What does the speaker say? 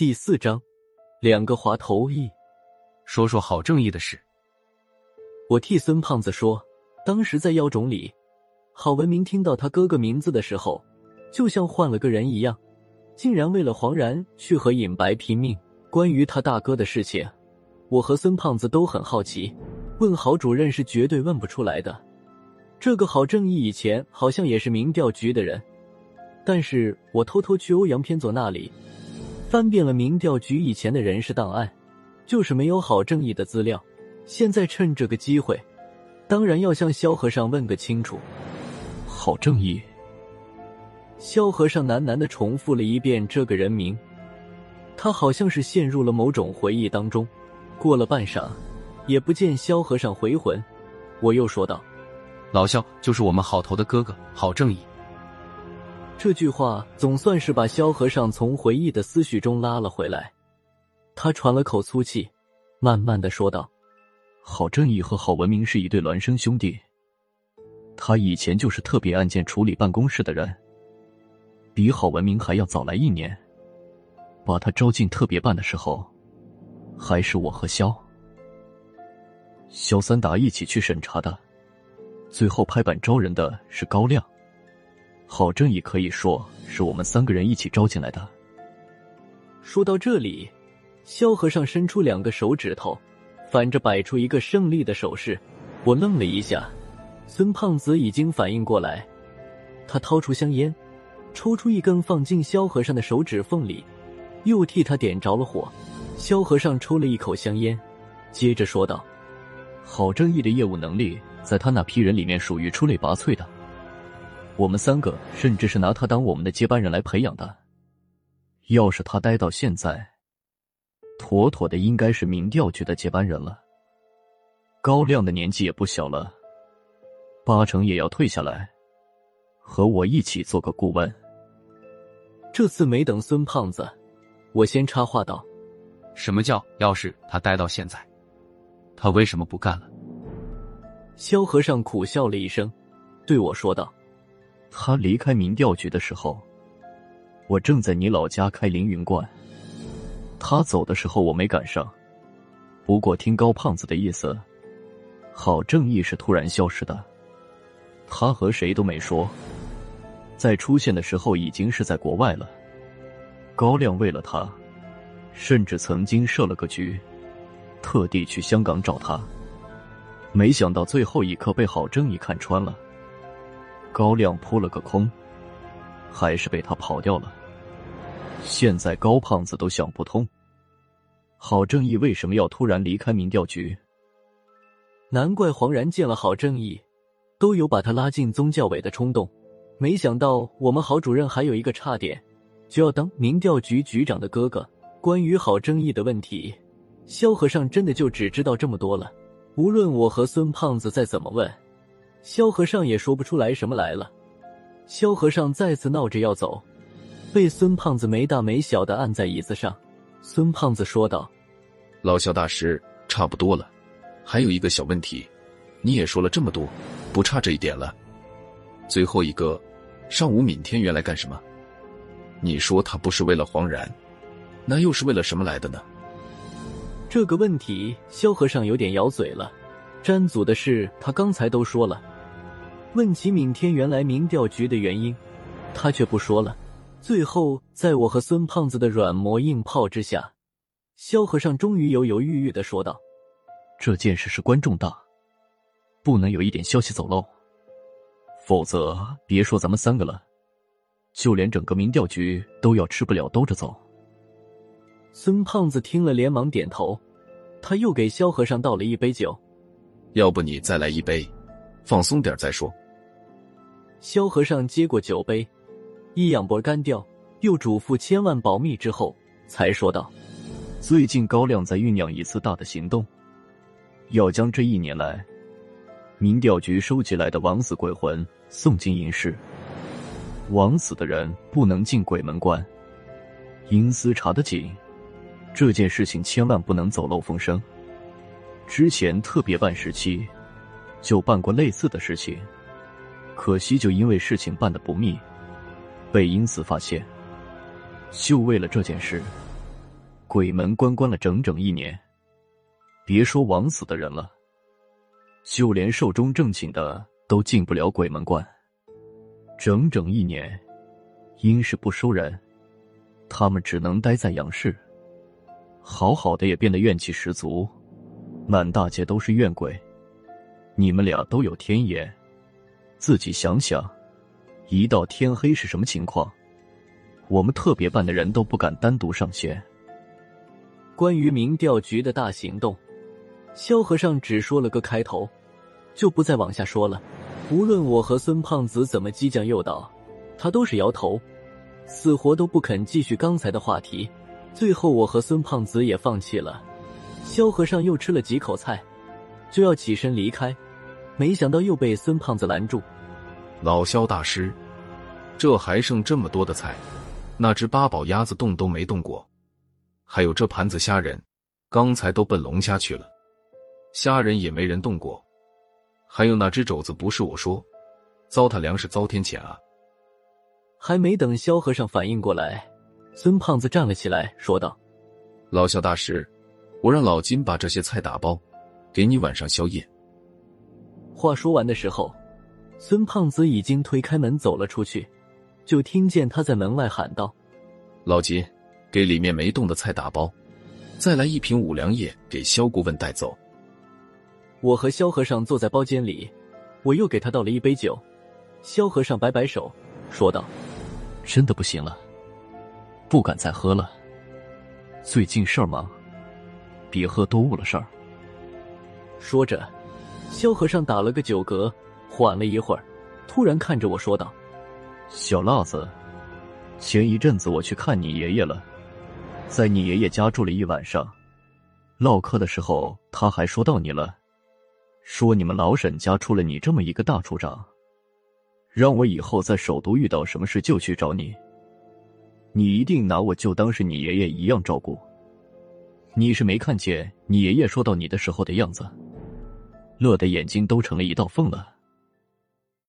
第四章，两个滑头一，说说郝正义的事。我替孙胖子说，当时在妖种里，郝文明听到他哥哥名字的时候，就像换了个人一样，竟然为了黄然去和尹白拼命。关于他大哥的事情，我和孙胖子都很好奇，问郝主任是绝对问不出来的。这个郝正义以前好像也是民调局的人，但是我偷偷去欧阳偏左那里翻遍了民调局以前的人事档案，就是没有郝正义的资料。现在趁这个机会，当然要向萧和尚问个清楚。郝正义，萧和尚喃喃的重复了一遍这个人名。他好像是陷入了某种回忆当中，过了半晌，也不见萧和尚回魂。我又说道：“老萧就是我们好头的哥哥郝正义。”这句话总算是把萧和尚从回忆的思绪中拉了回来。他喘了口粗气，慢慢的说道：“郝正义和郝文明是一对孪生兄弟。他以前就是特别案件处理办公室的人，比郝文明还要早来一年。”把他招进特别办的时候，还是我和肖、肖三达一起去审查的。最后拍板招人的是高亮，郝正义可以说是我们三个人一起招进来的。说到这里，萧和尚伸出两个手指头，反着摆出一个胜利的手势。我愣了一下，孙胖子已经反应过来，他掏出香烟，抽出一根放进萧和尚的手指缝里。又替他点着了火，萧和尚抽了一口香烟，接着说道：“郝正义的业务能力，在他那批人里面属于出类拔萃的。我们三个甚至是拿他当我们的接班人来培养的。要是他待到现在，妥妥的应该是民调局的接班人了。高亮的年纪也不小了，八成也要退下来，和我一起做个顾问。这次没等孙胖子。”我先插话道：“什么叫要是他待到现在，他为什么不干了？”萧和尚苦笑了一声，对我说道：“他离开民调局的时候，我正在你老家开凌云观。他走的时候我没赶上，不过听高胖子的意思，郝正义是突然消失的。他和谁都没说，在出现的时候已经是在国外了。”高亮为了他，甚至曾经设了个局，特地去香港找他。没想到最后一刻被郝正义看穿了，高亮扑了个空，还是被他跑掉了。现在高胖子都想不通，郝正义为什么要突然离开民调局？难怪黄然见了郝正义，都有把他拉进宗教委的冲动。没想到我们郝主任还有一个差点。就要当民调局局长的哥哥，关于郝正义的问题，萧和尚真的就只知道这么多了。无论我和孙胖子再怎么问，萧和尚也说不出来什么来了。萧和尚再次闹着要走，被孙胖子没大没小的按在椅子上。孙胖子说道：“老萧大师，差不多了，还有一个小问题，你也说了这么多，不差这一点了。最后一个，上午闵天元来干什么？”你说他不是为了黄然，那又是为了什么来的呢？这个问题，萧和尚有点咬嘴了。詹祖的事，他刚才都说了。问起闵天原来民调局的原因，他却不说了。最后，在我和孙胖子的软磨硬泡之下，萧和尚终于犹犹豫豫的说道：“这件事事关重大，不能有一点消息走漏，否则别说咱们三个了。”就连整个民调局都要吃不了兜着走。孙胖子听了，连忙点头。他又给萧和尚倒了一杯酒，要不你再来一杯，放松点再说。萧和尚接过酒杯，一仰脖干掉，又嘱咐千万保密之后，才说道：“最近高亮在酝酿一次大的行动，要将这一年来民调局收集来的枉死鬼魂送进阴室。”枉死的人不能进鬼门关，阴司查得紧，这件事情千万不能走漏风声。之前特别办时期就办过类似的事情，可惜就因为事情办的不密，被阴司发现。就为了这件事，鬼门关关了整整一年，别说枉死的人了，就连寿终正寝的都进不了鬼门关。整整一年，阴氏不收人，他们只能待在阳世。好好的也变得怨气十足，满大街都是怨鬼。你们俩都有天眼，自己想想，一到天黑是什么情况？我们特别办的人都不敢单独上线。关于民调局的大行动，萧和尚只说了个开头，就不再往下说了。无论我和孙胖子怎么激将诱导，他都是摇头，死活都不肯继续刚才的话题。最后，我和孙胖子也放弃了。萧和尚又吃了几口菜，就要起身离开，没想到又被孙胖子拦住。老肖大师，这还剩这么多的菜，那只八宝鸭子动都没动过，还有这盘子虾仁，刚才都奔龙虾去了，虾仁也没人动过。还有那只肘子，不是我说，糟蹋粮食遭天谴啊！还没等萧和尚反应过来。孙胖子站了起来，说道：“老肖大师，我让老金把这些菜打包，给你晚上宵夜。”话说完的时候，孙胖子已经推开门走了出去，就听见他在门外喊道：“老金，给里面没动的菜打包，再来一瓶五粮液给萧顾问带走。”我和萧和尚坐在包间里，我又给他倒了一杯酒。萧和尚摆摆手，说道：“真的不行了。”不敢再喝了。最近事儿忙，别喝多误了事儿。说着，萧和尚打了个酒嗝，缓了一会儿，突然看着我说道：“小辣子，前一阵子我去看你爷爷了，在你爷爷家住了一晚上。唠嗑的时候，他还说到你了，说你们老沈家出了你这么一个大处长，让我以后在首都遇到什么事就去找你。”你一定拿我就当是你爷爷一样照顾。你是没看见你爷爷说到你的时候的样子，乐得眼睛都成了一道缝了。